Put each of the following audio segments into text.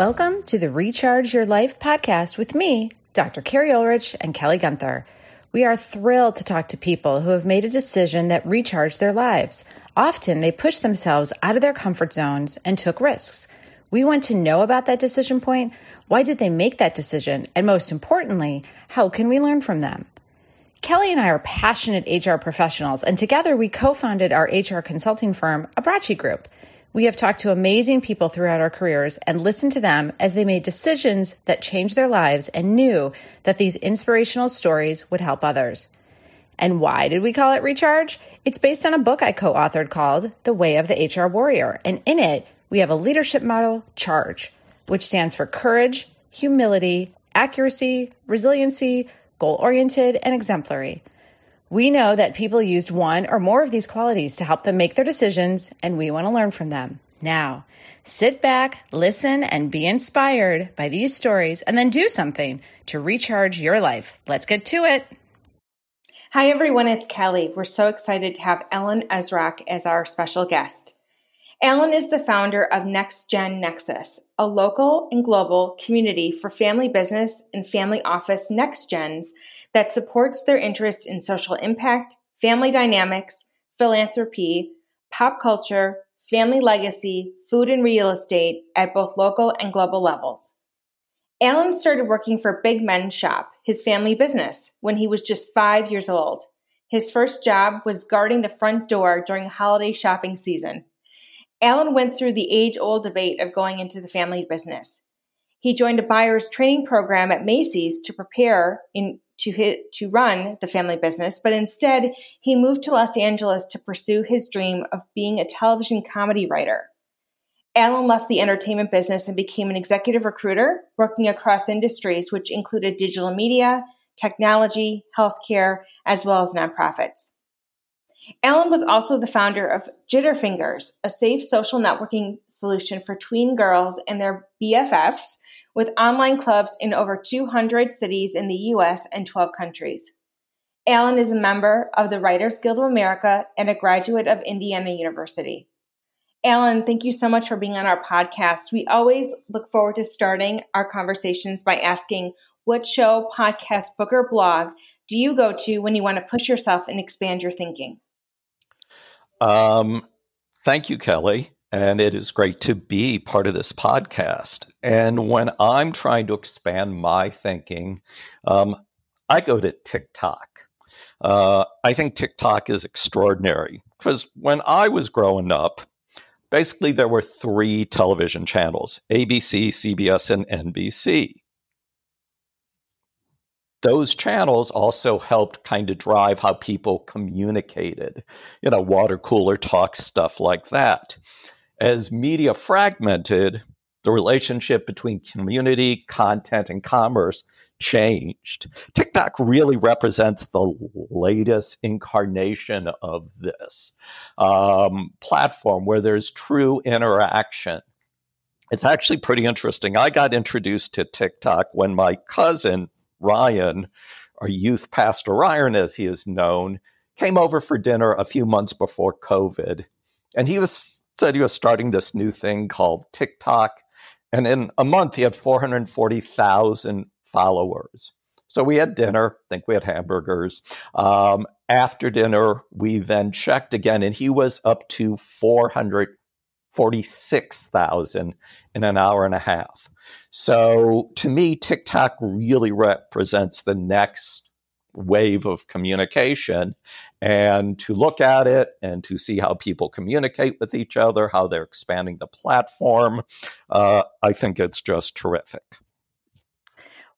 Welcome to the Recharge Your Life podcast with me, Dr. Carrie Ulrich and Kelly Gunther. We are thrilled to talk to people who have made a decision that recharged their lives. Often they pushed themselves out of their comfort zones and took risks. We want to know about that decision point. Why did they make that decision? And most importantly, how can we learn from them? Kelly and I are passionate HR professionals, and together we co founded our HR consulting firm, Abrachi Group. We have talked to amazing people throughout our careers and listened to them as they made decisions that changed their lives and knew that these inspirational stories would help others. And why did we call it Recharge? It's based on a book I co authored called The Way of the HR Warrior. And in it, we have a leadership model, CHARGE, which stands for courage, humility, accuracy, resiliency, goal oriented, and exemplary. We know that people used one or more of these qualities to help them make their decisions, and we want to learn from them. Now, sit back, listen, and be inspired by these stories, and then do something to recharge your life. Let's get to it. Hi, everyone, it's Kelly. We're so excited to have Alan Esrock as our special guest. Alan is the founder of NxtGen Nexus, a local and global community for family business and family office next gens that supports their interest in social impact, family dynamics, philanthropy, pop culture, family legacy, food and real estate at both local and global levels. Alan started working for Big Men's Shop, his family business, when he was just five years old. His first job was guarding the front door during holiday shopping season. Alan went through the age old debate of going into the family business. He joined a buyer's training program at Macy's to prepare in to hit, to run the family business, but instead he moved to Los Angeles to pursue his dream of being a television comedy writer. Alan left the entertainment business and became an executive recruiter, working across industries which included digital media, technology, healthcare, as well as nonprofits. Alan was also the founder of Jitterfingers, a safe social networking solution for tween girls and their BFFs with online clubs in over 200 cities in the US and 12 countries. Alan is a member of the Writers Guild of America and a graduate of Indiana University. Alan, thank you so much for being on our podcast. We always look forward to starting our conversations by asking what show, podcast, book, or blog do you go to when you want to push yourself and expand your thinking? Um, thank you, Kelly and it is great to be part of this podcast. And when I'm trying to expand my thinking, um, I go to TikTok. Uh, I think TikTok is extraordinary because when I was growing up, basically there were three television channels ABC, CBS, and NBC. Those channels also helped kind of drive how people communicated, you know, water cooler talk, stuff like that as media fragmented, the relationship between community, content, and commerce changed. TikTok really represents the latest incarnation of this um, platform where there's true interaction. It's actually pretty interesting. I got introduced to TikTok when my cousin, Ryan, or youth pastor Ryan, as he is known, came over for dinner a few months before COVID. And he was said he was starting this new thing called TikTok. And in a month, he had 440,000 followers. So we had dinner, I think we had hamburgers. Um, after dinner, we then checked again, and he was up to 446,000 in an hour and a half. So to me, TikTok really represents the next wave of communication and to look at it and to see how people communicate with each other, how they're expanding the platform. Uh, I think it's just terrific.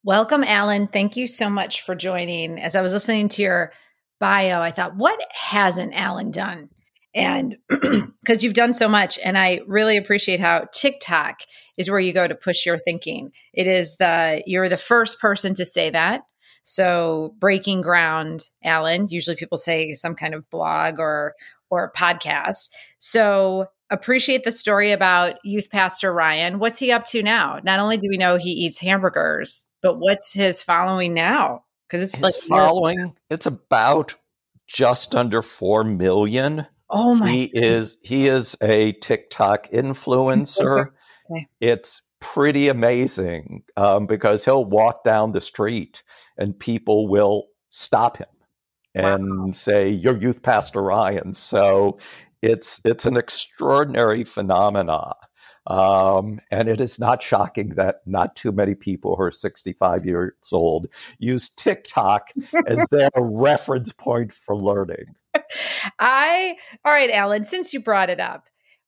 Welcome, Alan. Thank you so much for joining. As I was listening to your bio, I thought, what hasn't Alan done? And because you've done so much, and I really appreciate how TikTok is where you go to push your thinking. It is the you're the first person to say that so breaking ground, Alan, usually people say some kind of blog or or podcast. So appreciate the story about youth pastor Ryan. What's he up to now? Not only do we know he eats hamburgers, But what's his following now? Because it's His like following, it's about just under four million. Oh my! He is he is a TikTok influencer. Okay. It's pretty amazing um, because he'll walk down the street and people will stop him and say, "You're Youth Pastor Ryan." So it's it's an extraordinary phenomena. Um, and it is not shocking that not too many people who are 65 years old use TikTok as their reference point for learning. I all right, Alan. Since you brought it up,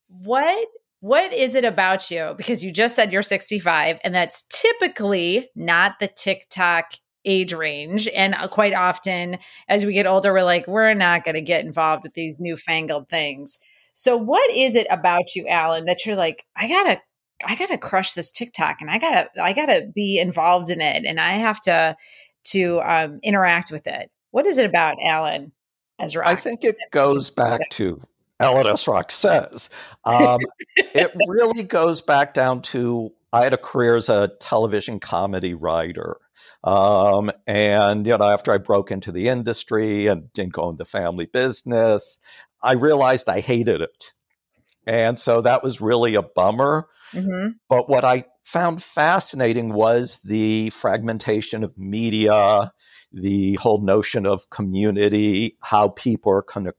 what what is it about you? Because you just said you're 65, and that's typically not the TikTok age range. And uh, quite often, as we get older, we're like, we're not going to get involved with these newfangled things. So, what is it about you, Alan, that you're like, I gotta, I gotta crush this TikTok, and I gotta, I gotta be involved in it, and I have to, to um, interact with it. What is it about Alan Esrock? I think it goes back to Alan Esrock says. Um, it really goes back down to I had a career as a television comedy writer. Um, and you know, after I broke into the industry and didn't go into the family business, I realized I hated it. And so that was really a bummer. Mm-hmm. But what I found fascinating was the fragmentation of media, the whole notion of community, how people are going to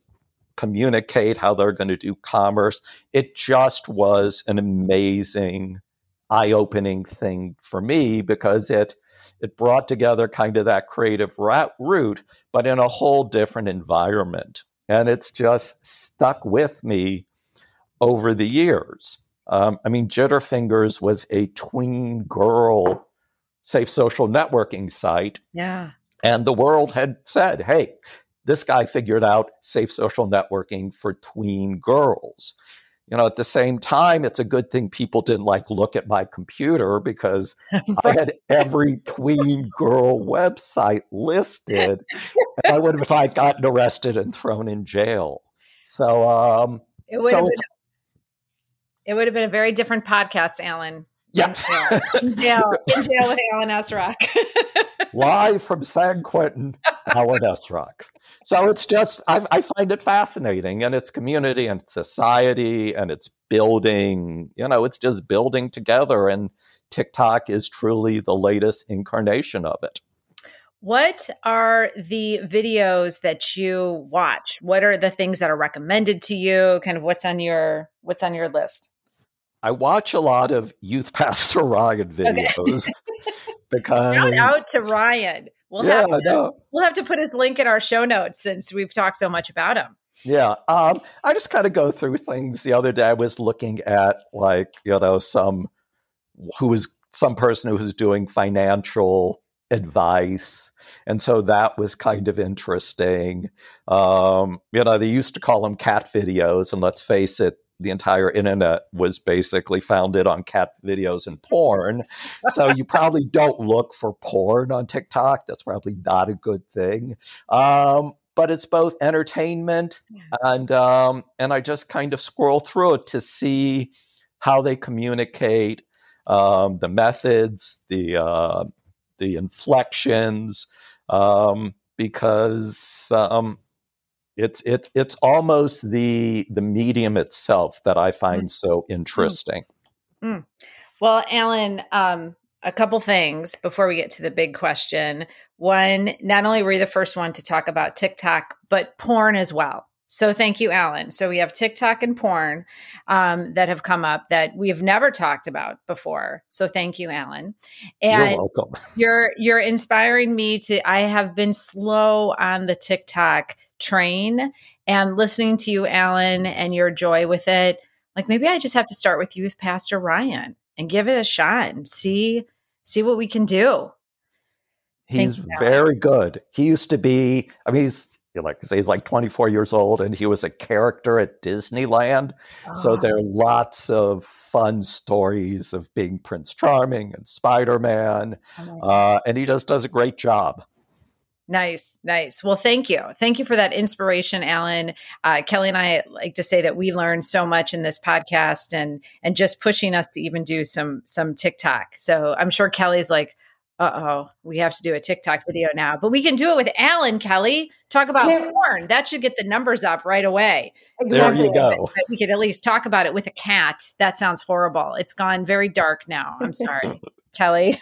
communicate, how they're going to do commerce. It just was an amazing, eye opening thing for me because it it brought together kind of that creative route, but in a whole different environment. And it's just stuck with me over the years. Um, I mean, Jitterfingers was a tween girl safe social networking site. Yeah. And the world had said, hey, this guy figured out safe social networking for tween girls. You know, at the same time, it's a good thing people didn't like look at my computer because I had every tween girl website listed. and I would have if I'd gotten arrested and thrown in jail. So um It would so have been, it would have been a very different podcast, Alan. Yes. In jail, in jail with Alan Esrock. Live from San Quentin, Alan Esrock. So it's just, I, I find it fascinating, and it's community and society, and it's building, you know, it's just building together. And TikTok is truly the latest incarnation of it. What are the videos that you watch? What are the things that are recommended to you? Kind of what's on your what's on your list? I watch a lot of Youth Pastor Ryan Okay. videos because. Shout out to Ryan. We'll yeah, have to, no. we'll have to put his link in our show notes since we've talked so much about him. Yeah, um, I just kind of go through things. The other day, I was looking at like you know some who was some person who was doing financial advice, and so that was kind of interesting. Um, you know, they used to call them cat videos, and let's face it, the entire internet was basically founded on cat videos and porn. So you probably don't look for porn on TikTok. That's probably not a good thing. Um, but it's both entertainment and um, and I just kind of scroll through it to see how they communicate, um, the methods, the uh, the inflections, um, because um, it's it it's almost the the medium itself that I find so interesting. Well, Alan, um, a couple things before we get to the big question. One, not only were you the first one to talk about TikTok, but porn as well. So thank you, Alan. So we have TikTok and porn um, that have come up that we have never talked about before. So thank you, Alan. And You're welcome. you're you're inspiring me to i have been slow on the tiktok train and listening to you alan and your joy with it like maybe i just have to start with you with pastor ryan and give it a shot and see see what we can do He's very good. He used to be. I mean, he's you like say, he's like 24 years old, and he was a character at Disneyland. So Ah, there are lots of fun stories of being Prince Charming and Spider Man, oh uh, and he just does a great job. Nice, nice. Well, thank you. Thank you for that inspiration, Alan. Uh, Kelly and I like to say that we learned so much in this podcast and and just pushing us to even do some some TikTok. So I'm sure Kelly's like, Uh oh, we have to do a TikTok video now, but we can do it with Alan Kelly. Talk about yeah. porn. That should get the numbers up right away. Exactly. There you go. But we could at least talk about it with a cat. That sounds horrible. It's gone very dark now. I'm sorry, Kelly.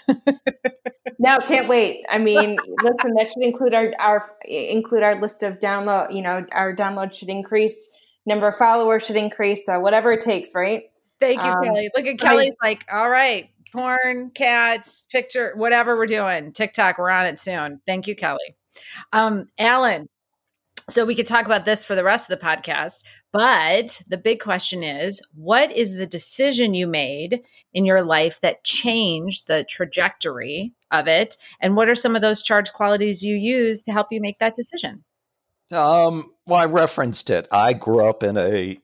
no, can't wait. I mean, listen, that should include our our include our list of download. You know, our download should increase. Number of followers should increase. So whatever it takes, right? Thank you, um, Kelly. Look at Kelly's like, all right, porn, cats, picture, whatever we're doing. TikTok, we're on it soon. Thank you, Kelly. Um, Alan, so we could talk about this for the rest of the podcast, but the big question is what is the decision you made in your life that changed the trajectory of it? And what are some of those charge qualities you use to help you make that decision? Um, well, I referenced it. I grew up in a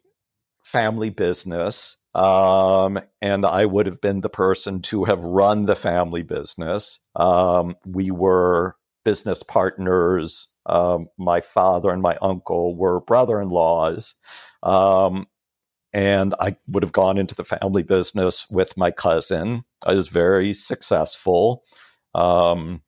family business um, and I would have been the person to have run the family business. Um, we were business partners. Um, my father and my uncle were brother in laws. Um, and I would have gone into the family business with my cousin. I was very successful. Um,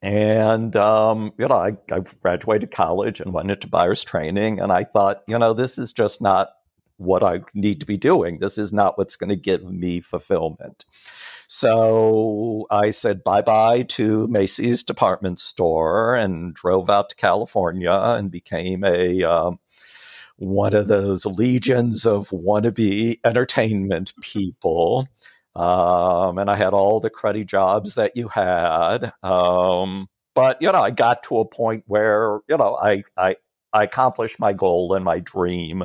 and, um, you know, I, I graduated college and went into buyer's training. And I thought, you know, this is just not what I need to be doing. This is not what's going to give me fulfillment. So I said bye bye to Macy's department store and drove out to California and became a um, one of those legions of wannabe entertainment people. Um, and I had all the cruddy jobs that you had. Um, but you know, I got to a point where you know I I I accomplished my goal and my dream,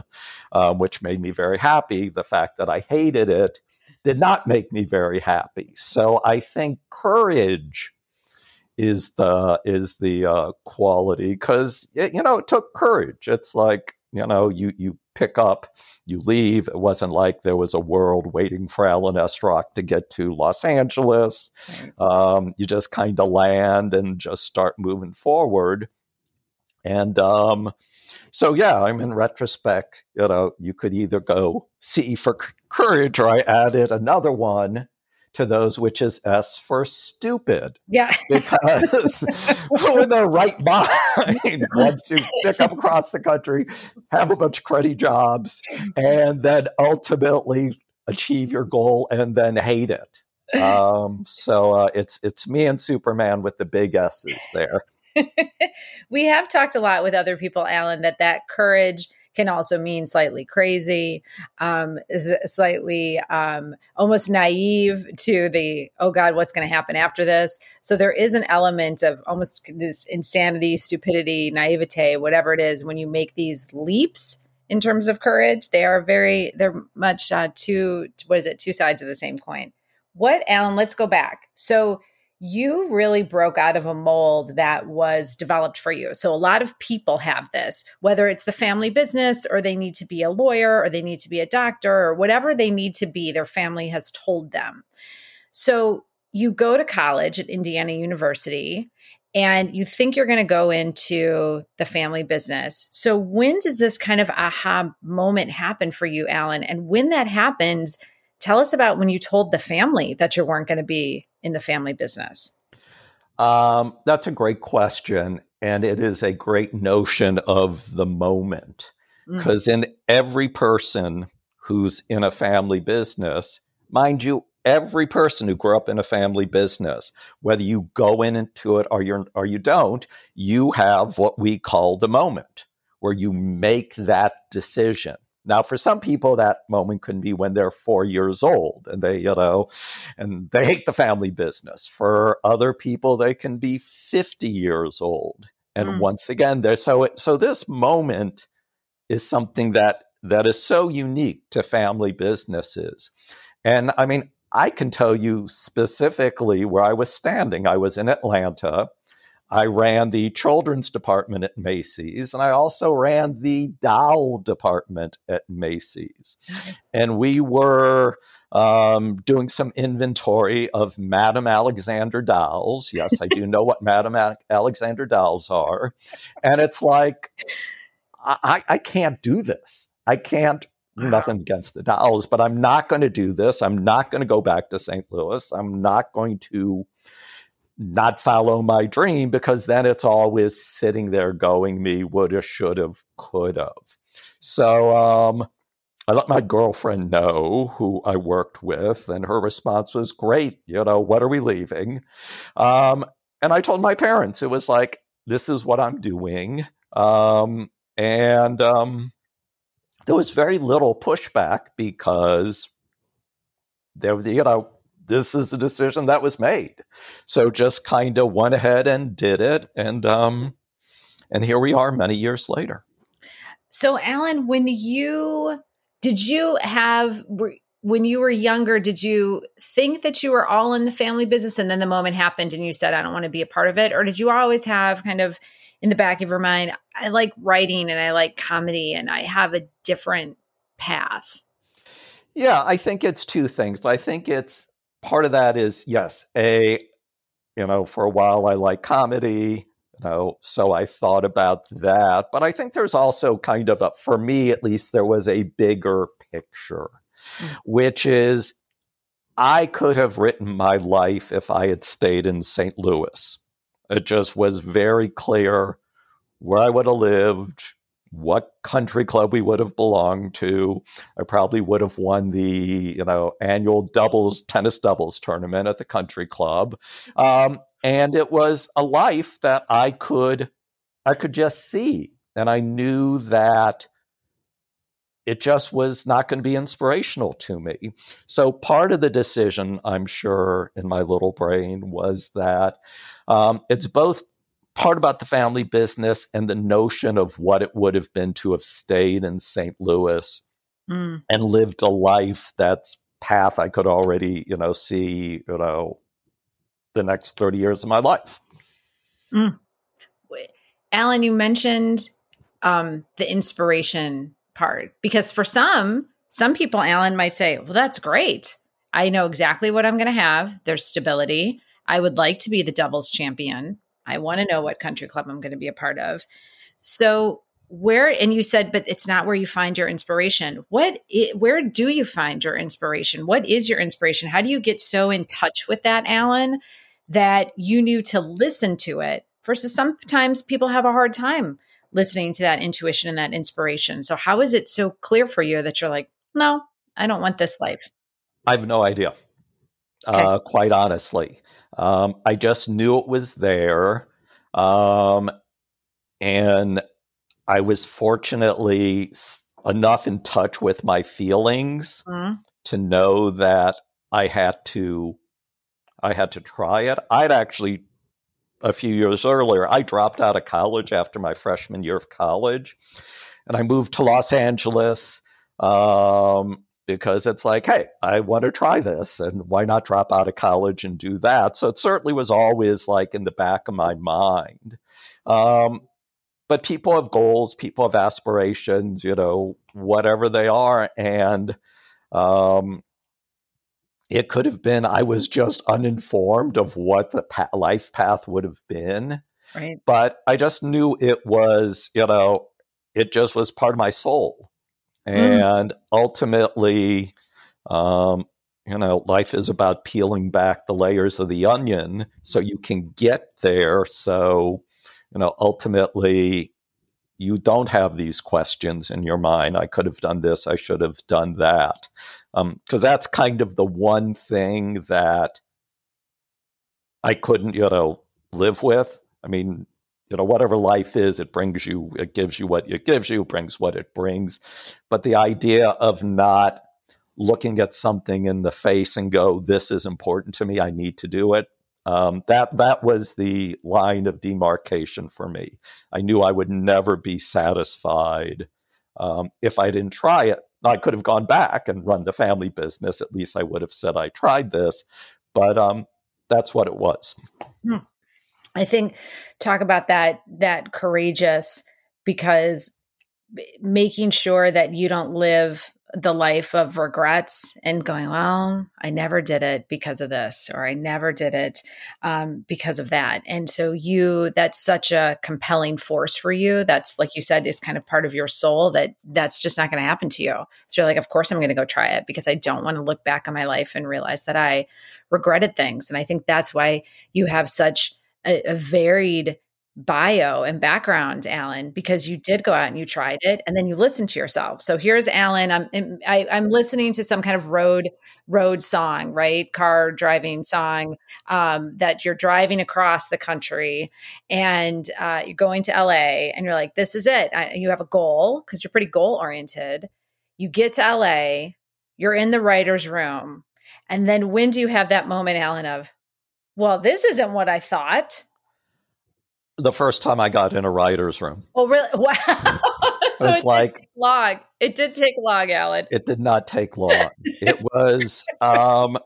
um, which made me very happy. The fact that I hated it did not make me very happy. So I think courage is the is the uh, quality because you know it took courage. It's like you know you you pick up, you leave. It wasn't like there was a world waiting for Alan Esrock to get to Los Angeles. Um, you just kind of land and just start moving forward. And um, so, yeah, I'm in retrospect, you know, you could either go C for courage, or I added another one to those, which is S for stupid. Yeah. because who in their right mind wants to stick up across the country, have a bunch of cruddy jobs, and then ultimately achieve your goal and then hate it? Um, so uh, it's it's me and Superman with the big S's there. we have talked a lot with other people, Alan, that that courage can also mean slightly crazy, um, slightly um, almost naive to the, oh God, what's going to happen after this? So there is an element of almost this insanity, stupidity, naivete, whatever it is, when you make these leaps in terms of courage. They are very, they're much uh, two, what is it, two sides of the same coin. What, Alan, let's go back. So, you really broke out of a mold that was developed for you. So, a lot of people have this, whether it's the family business or they need to be a lawyer or they need to be a doctor or whatever they need to be, their family has told them. So, you go to college at Indiana University and you think you're going to go into the family business. So, when does this kind of aha moment happen for you, Alan? And when that happens, tell us about when you told the family that you weren't going to be in the family business? Um, that's a great question. And it is a great notion of the moment. Because mm-hmm. in every person who's in a family business, mind you, every person who grew up in a family business, whether you go into it or you or you don't, you have what we call the moment, where you make that decision. Now, for some people, that moment can be when they're four years old and they, you know, and they hate the family business. For other people, they can be 50 years old. And mm. once again, there. So, so this moment is something that that is so unique to family businesses. And I mean, I can tell you specifically where I was standing. I was in Atlanta I ran the children's department at Macy's, and I also ran the doll department at Macy's. Nice. And we were um, doing some inventory of Madame Alexander dolls. Yes, I do know what Madame Alexander dolls are. And it's like, I, I can't do this. I can't nothing against the dolls, but I'm not going to do this. I'm not going to go back to St. Louis. I'm not going to not follow my dream because then it's always sitting there going me woulda should have could have so um, i let my girlfriend know who i worked with and her response was great you know what are we leaving? Um, and i told my parents it was like this is what i'm doing. Um, and um, there was very little pushback because there you know this is a decision that was made. So just kind of went ahead and did it, and um, and here we are many years later. So, Alan, when you did you have when you were younger, did you think that you were all in the family business, and then the moment happened, and you said, "I don't want to be a part of it," or did you always have kind of in the back of your mind, "I like writing and I like comedy, and I have a different path"? Yeah, I think it's two things. I think it's part of that is yes, a you know, for a while I like comedy, you know, so I thought about that. But I think there's also kind of a, for me at least, there was a bigger picture, mm-hmm. which is I could have written my life if I had stayed in St. Louis. It just was very clear where I would have lived, what country club we would have belonged to. I probably would have won the you know annual doubles tennis doubles tournament at the country club, um, and it was a life that I could I could just see, and I knew that it just was not going to be inspirational to me. So part of the decision, I'm sure, in my little brain was that um, it's both part about the family business and the notion of what it would have been to have stayed in St. Louis mm. and lived a life that's path I could already, you know, see, you know, the next 30 years of my life. Mm. Alan, you mentioned um, the inspiration part because for some, some people, Alan might say, well, that's great. I know exactly what I'm going to have. There's stability. I would like to be the doubles champion. I want to know what country club I'm going to be a part of. So where and you said but it's not where you find your inspiration. What where do you find your inspiration? What is your inspiration? How do you get so in touch with that alan that you knew to listen to it versus sometimes people have a hard time listening to that intuition and that inspiration? So how is it so clear for you that you're like no i don't want this life i have no idea. Okay. uh, quite honestly um, I just knew it was there. Um, and I was fortunately enough in touch with my feelings mm-hmm. to know that I had to I had to try it. I'd actually a few years earlier, I dropped out of college after my freshman year of college, and I moved to Los Angeles. Um, because it's like, hey, I want to try this, and why not drop out of college and do that? So it certainly was always like in the back of my mind. Um, but people have goals, people have aspirations, you know, whatever they are, and um, it could have been I was just uninformed of what the pa- life path would have been. Right. But I just knew it was, you know, it just was part of my soul. Mm. And mm. ultimately, um, you know, life is about peeling back the layers of the onion so you can get there. So, you know, ultimately, you don't have these questions in your mind. I could have done this. I should have done that. Because um, that's kind of the one thing that I couldn't, you know, live with. I mean, you know whatever life is it brings you it gives you what it gives you brings what it brings. But the idea of not looking at something in the face and go this is important to me i need to do it um, that that was the line of demarcation for me. I knew i would never be satisfied um, if i didn't try it. I could have gone back and run the family business at least i would have said i tried this but um, that's what it was. Hmm. I think talk about that that courageous because making sure that you don't live the life of regrets and going, well, I never did it because of this, or I never did it um, because of that. And so you, that's such a compelling force for you. That's like you said, is kind of part of your soul that that's just not going to happen to you. So you're like, of course I'm going to go try it because I don't want to look back on my life and realize that I regretted things. And I think that's why you have such a, a varied bio and background, Alan, because you did go out and you tried it, and then you listened to yourself. So here's Alan. I'm I, am i am listening to some kind of road road song, right? Car driving song um, that you're driving across the country, and uh, you're going to LA, and you're like, "This is it." I, you have a goal because you're pretty goal oriented. You get to LA, you're in the writer's room, and then when do you have that moment, Alan? Of, well, this isn't what I thought the first time I got in a writer's room. Oh, really? Wow. so it like did long. It did take long, Alan. It did not take long. it was, um,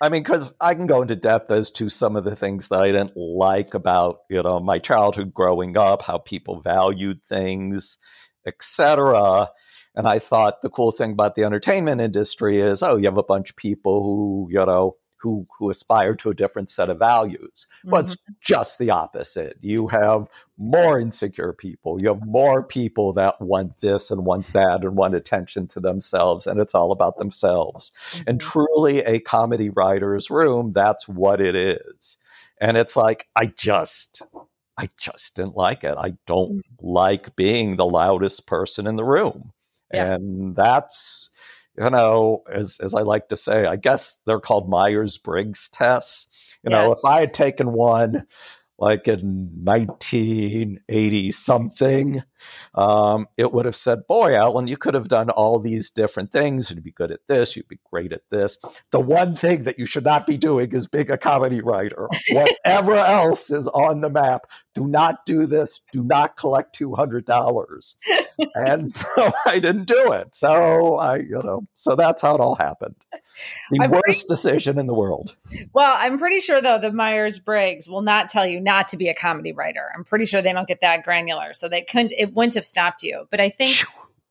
I mean, because I can go into depth as to some of the things that I didn't like about, you know, my childhood growing up, how people valued things, etc. And I thought the cool thing about the entertainment industry is, oh, you have a bunch of people who, you know, who who aspire to a different set of values. Mm-hmm. But it's just the opposite. You have more insecure people. You have more people that want this and want that and want attention to themselves, and it's all about themselves. Mm-hmm. And truly, a comedy writer's room, that's what it is. And it's like, I just, I just didn't like it. I don't mm-hmm. like being the loudest person in the room. Yeah. And that's you know, as as I like to say, I guess they're called Myers Briggs tests. You yeah. know, if I had taken one like in 1980 something, um, it would have said, Boy, Alan, you could have done all these different things. You'd be good at this. You'd be great at this. The one thing that you should not be doing is being a comedy writer. Whatever else is on the map, do not do this. Do not collect $200. and so I didn't do it. So I, you know, so that's how it all happened. The I'm worst pretty, decision in the world. Well, I'm pretty sure though the Myers Briggs will not tell you not to be a comedy writer. I'm pretty sure they don't get that granular, so they couldn't. It wouldn't have stopped you. But I think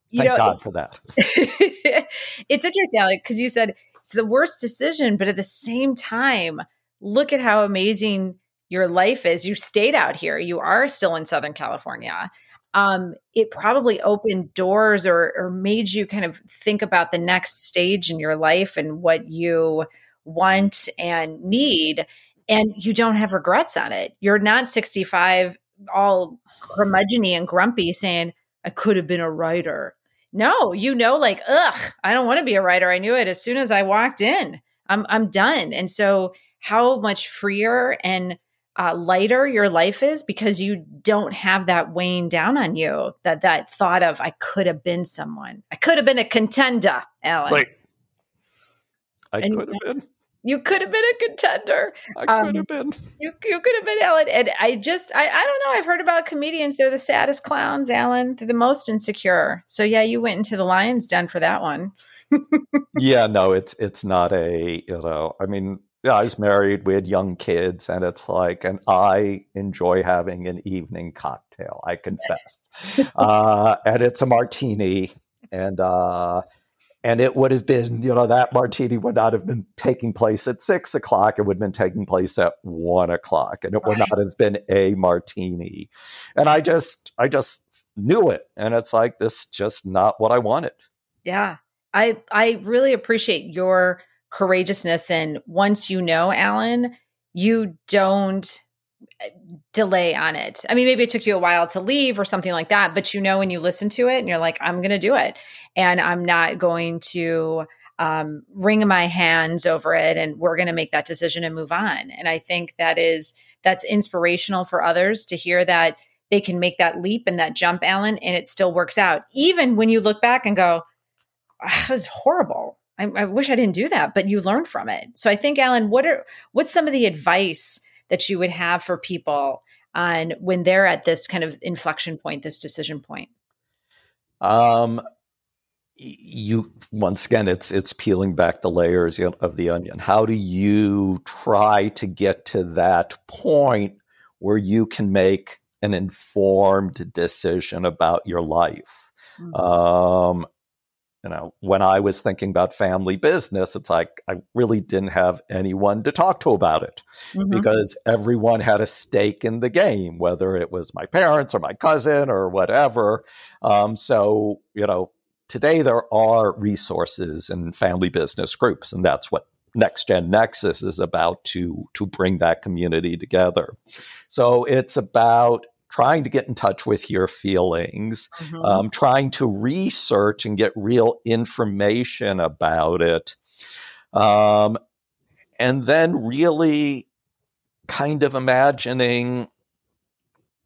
you Thank know, God for that. it's interesting, Alec, because you said it's the worst decision, but at the same time, look at how amazing your life is. You stayed out here. You are still in Southern California um, it probably opened doors or, or made you kind of think about the next stage in your life and what you want and need. And you don't have regrets on it. You're not 65, all curmudgeony and grumpy saying, I could have been a writer. No, you know, like, ugh, I don't want to be a writer. I knew it as soon as I walked in. I'm I'm done. And so how much freer and uh, lighter your life is because you don't have that weighing down on you that that thought of I could have been someone. I could have been a contender, Alan. Wait, I could have been. You could have been a contender. I um, could have been. You you could have been Alan. And I just I I don't know. I've heard about comedians. They're the saddest clowns, Alan. They're the most insecure. So yeah, you went into the lion's den for that one. yeah, no, it's it's not a you know. I mean, yeah, I was married. We had young kids, and it's like, and I enjoy having an evening cocktail. I confess, uh, and it's a martini, and uh, and it would have been, you know, that martini would not have been taking place at six o'clock. It would have been taking place at one o'clock, and it would not have been a martini. And I just, I just knew it, and it's like this, just not what I wanted. Yeah, I, I really appreciate your courageousness and once you know alan you don't delay on it. I mean maybe it took you a while to leave or something like that but you know when you listen to it and you're like i'm going to do it and i'm not going to um, wring my hands over it and we're going to make that decision and move on. And i think that is that's inspirational for others to hear that they can make that leap and that jump alan and it still works out. Even when you look back and go that was horrible. I, I wish I didn't do that, but you learn from it. So I think, Alan, what are what's some of the advice that you would have for people on when they're at this kind of inflection point, this decision point? Um, you once again, it's it's peeling back the layers of the onion. How do you try to get to that point where you can make an informed decision about your life? Mm-hmm. Um, you know, when I was thinking about family business, it's like I really didn't have anyone to talk to about it mm-hmm. because everyone had a stake in the game, whether it was my parents or my cousin or whatever. Um, so, you know, today there are resources and family business groups, and that's what NxtGen Nexus is about to to bring that community together. So it's about trying to get in touch with your feelings, mm-hmm. um, trying to research and get real information about it. Um, and then really kind of imagining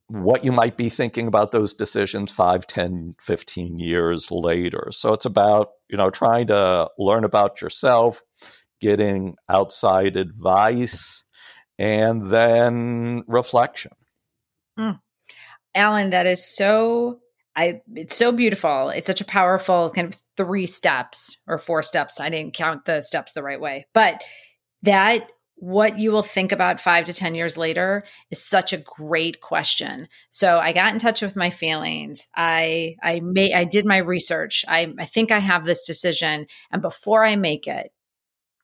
what you might be thinking about those decisions 5 10 15 years later so it's about you know trying to learn about yourself getting outside advice and then reflection mm. Alan, that is so I it's so beautiful. It's such a powerful kind of three steps or four steps. I didn't count the steps the right way. But that what you will think about 5 to 10 years later is such a great question. So I got in touch with my feelings. I I made I did my research. I I think I have this decision and before I make it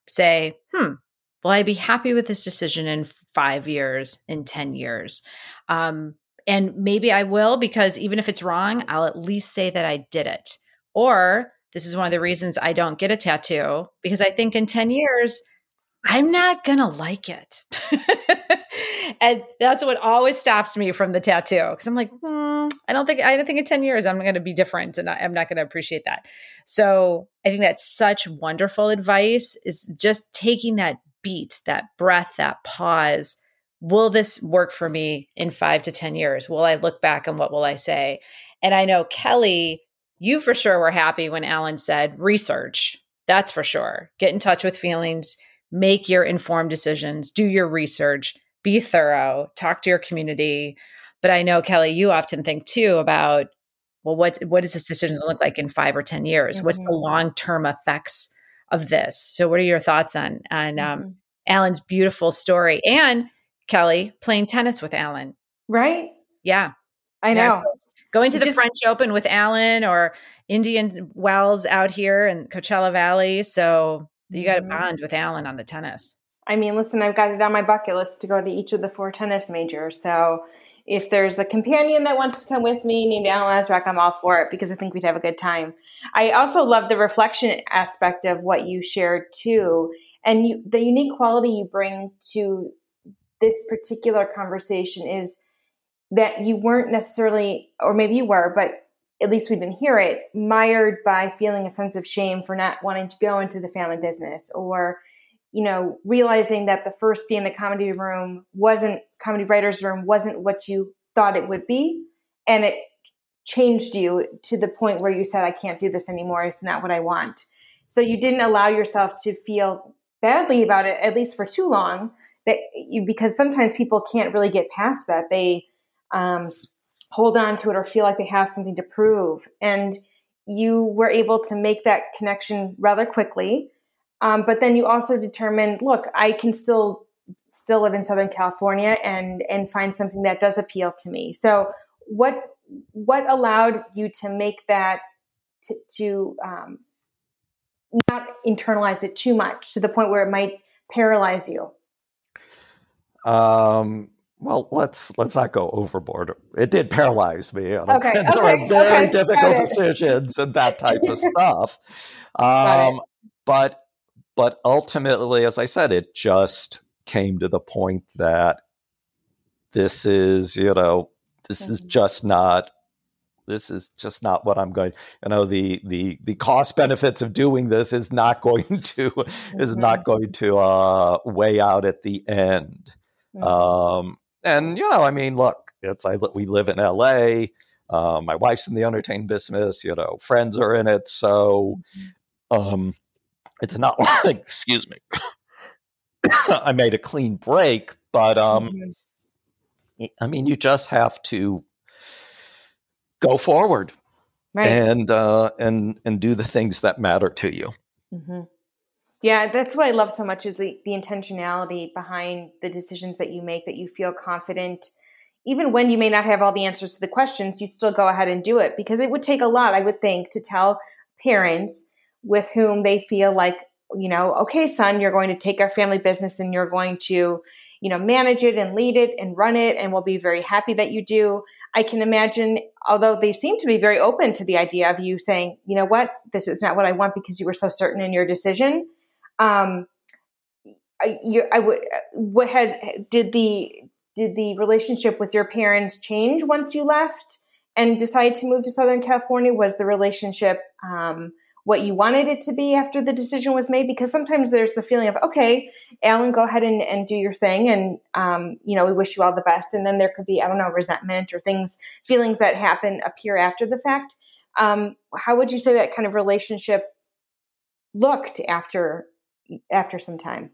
say, "Hmm, will I be happy with this decision in 5 years, in 10 years?" Um and maybe I will because even if it's wrong, I'll at least say that I did it. Or this is one of the reasons I don't get a tattoo because I think in 10 years, I'm not going to like it. and that's what always stops me from the tattoo because I'm like, hmm, I don't think, I don't think in 10 years I'm going to be different and I'm not going to appreciate that. So I think that's such wonderful advice is just taking that beat, that breath, that pause will this work for me in five to 10 years? Will I look back and what will I say? And I know Kelly, you for sure were happy when Alan said research. That's for sure. Get in touch with feelings, make your informed decisions, do your research, be thorough, talk to your community. But I know Kelly, you often think too about well, what what does this decision look like in five or ten years? Mm-hmm. What's the mm-hmm. long term effects of this? So, what are your thoughts on on um, mm-hmm. Alan's beautiful story and Kelly playing tennis with Alan. Right? Yeah. I know. Yeah. Going to the just, French Open with Alan or Indian Wells out here in Coachella Valley. So you got to mm-hmm. bond with Alan on the tennis. I mean, listen, I've got it on my bucket list to go to each of the four tennis majors. So if there's a companion that wants to come with me named Alan Esrock, I'm all for it because I think we'd have a good time. I also love the reflection aspect of what you shared too, and you, the unique quality you bring to this particular conversation is that you weren't necessarily, or maybe you were, but at least we didn't hear it, mired by feeling a sense of shame for not wanting to go into the family business or, you know, realizing that the first day in the comedy room wasn't, comedy writer's room wasn't what you thought it would be. And it changed you to the point where you said, I can't do this anymore. It's not what I want. So you didn't allow yourself to feel badly about it, at least for too long, that you, because sometimes people can't really get past that. They um, hold on to it or feel like they have something to prove. And you were able to make that connection rather quickly. Um, but then you also determined, look, I can still still live in Southern California and and find something that does appeal to me. So what what allowed you to make that to, to um, not internalize it too much to the point where it might paralyze you? Um, well, let's let's not go overboard. It did paralyze me. Okay, okay, there were very okay, difficult decisions and that type of stuff. Um, but but ultimately, as I said, it just came to the point that this is you know this mm-hmm. is just not this is just not what I'm going. You know, the the the cost benefits of doing this is not going to mm-hmm. is not going to uh, weigh out at the end. Mm-hmm. Um, and you know, I mean, look, it's I we live in L.A. Uh, my wife's in the entertainment business. You know, friends are in it, so mm-hmm. um, it's not like excuse me. I made a clean break, but um, mm-hmm. I mean, you just have to go forward right. and uh, and and do the things that matter to you. Mm-hmm. Yeah, that's what I love so much is the, the intentionality behind the decisions that you make, that you feel confident. Even when you may not have all the answers to the questions, you still go ahead and do it because it would take a lot, I would think, to tell parents with whom they feel like, you know, okay, son, you're going to take our family business and you're going to, you know, manage it and lead it and run it, and we'll be very happy that you do. I can imagine, although they seem to be very open to the idea of you saying, you know what, this is not what I want because you were so certain in your decision. Um, I, you, I would, what had, did the, did the relationship with your parents change once you left and decided to move to Southern California? Was the relationship, um, what you wanted it to be after the decision was made? Because sometimes there's the feeling of, okay, Alan, go ahead and, and do your thing. And, um, you know, we wish you all the best. And then there could be, I don't know, resentment or things, feelings that happen appear after the fact. Um, how would you say that kind of relationship looked after, after some time?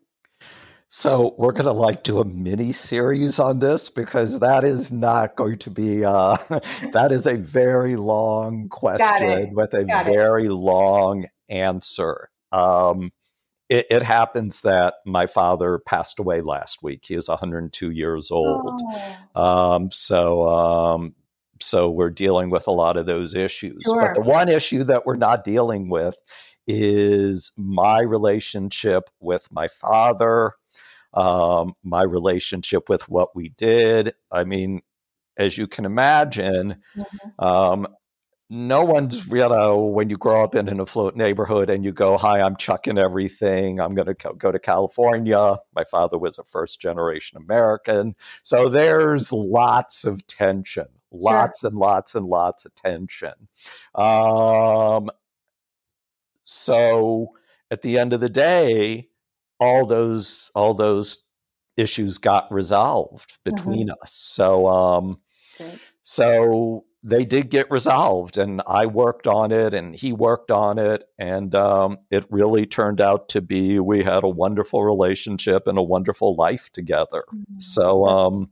So we're going to like do a mini series on this because that is not going to be uh, that is a very long question with a Got very it. long answer. Um, it, it, happens that my father passed away last week. He was 102 years old. Oh. Um, so um, so we're dealing with a lot of those issues. Sure. But the one issue that we're not dealing with is my relationship with my father um, my relationship with what we did. I mean, as you can imagine, mm-hmm. um, no one's you know when you grow up in an affluent neighborhood and you go hi i'm chucking everything i'm going to go to california my father was a first generation american so there's lots of tension lots sure. and lots and lots of tension um, so at the end of the day all those all those issues got resolved mm-hmm. between mm-hmm. us. So um, so they did get resolved, and I worked on it, and he worked on it, and um, it really turned out to be we had a wonderful relationship and a wonderful life together. Mm-hmm. So. Um,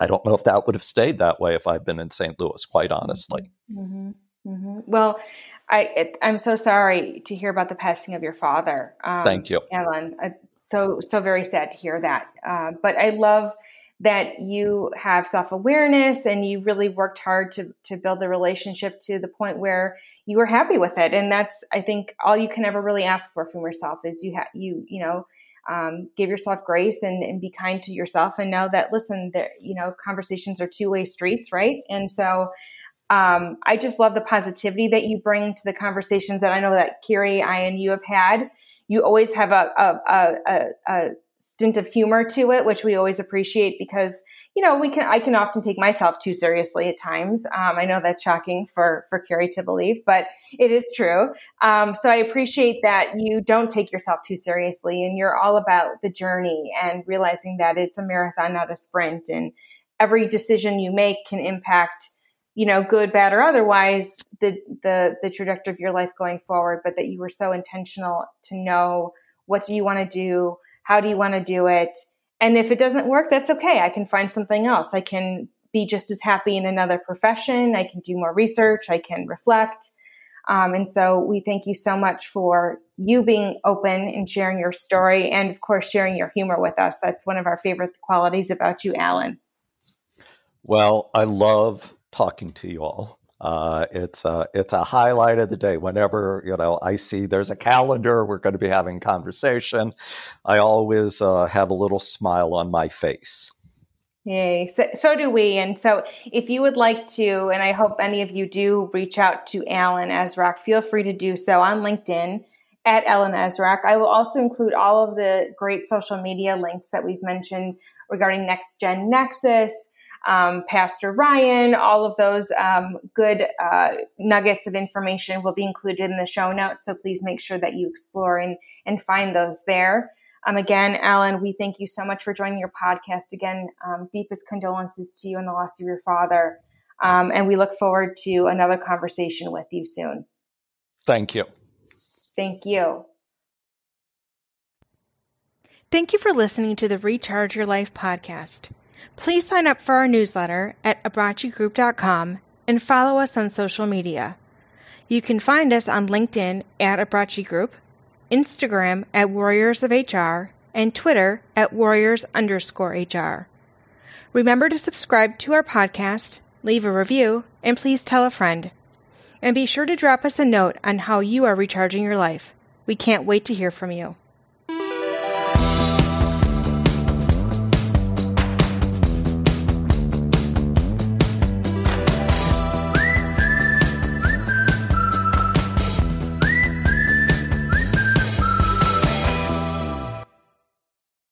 I don't know if that would have stayed that way if I'd been in St. Louis, quite honestly. Mm-hmm. Mm-hmm. Well, I it, I'm so sorry to hear about the passing of your father. Um, Thank you, Ellen. Uh, so so very sad to hear that. Uh, but I love that you have self awareness and you really worked hard to to build the relationship to the point where you were happy with it. And that's I think all you can ever really ask for from yourself is you have you you know. Um, give yourself grace and, and be kind to yourself and know that listen that you know conversations are two-way streets right and so um, I just love the positivity that you bring to the conversations that I know that Carrie, I, and you have had. You always have a, a, a, a stint of humor to it, which we always appreciate because you know we can I can often take myself too seriously at times. Um, I know that's shocking for for Carrie to believe, but it is true. Um, so I appreciate that you don't take yourself too seriously, and you're all about the journey and realizing that it's a marathon, not a sprint, and every decision you make can impact you know, good, bad, or otherwise, the the the trajectory of your life going forward, but that you were so intentional to know what do you want to do, how do you want to do it, and if it doesn't work, that's okay. I can find something else. I can be just as happy in another profession. I can do more research. I can reflect. Um, and so we thank you so much for you being open and sharing your story, and of course sharing your humor with us. That's one of our favorite qualities about you, Alan. Well, I love talking to you all. Uh, it's a it's a highlight of the day. Whenever you know I see there's a calendar, we're going to be having conversation. I always uh, have a little smile on my face. Yay! So, so, do we. And so, if you would like to, and I hope any of you do, reach out to Alan Esrock. Feel free to do so on LinkedIn at Ellen Esrock. I will also include all of the great social media links that we've mentioned regarding NxtGen Nexus um, Pastor Ryan, all of those um, good uh, nuggets of information will be included in the show notes. So please make sure that you explore and, and find those there. Um, again, Alan, we thank you so much for joining your podcast. Again, um, deepest condolences to you in the loss of your father. Um, and we look forward to another conversation with you soon. Thank you. Thank you. Thank you for listening to the Recharge Your Life podcast. Please sign up for our newsletter at abbraccigroup.com and follow us on social media. You can find us on LinkedIn at Abbracci Group, Instagram at Warriors of HR, and Twitter at Warriors underscore HR. Remember to subscribe to our podcast, leave a review, and please tell a friend. And be sure to drop us a note on how you are recharging your life. We can't wait to hear from you.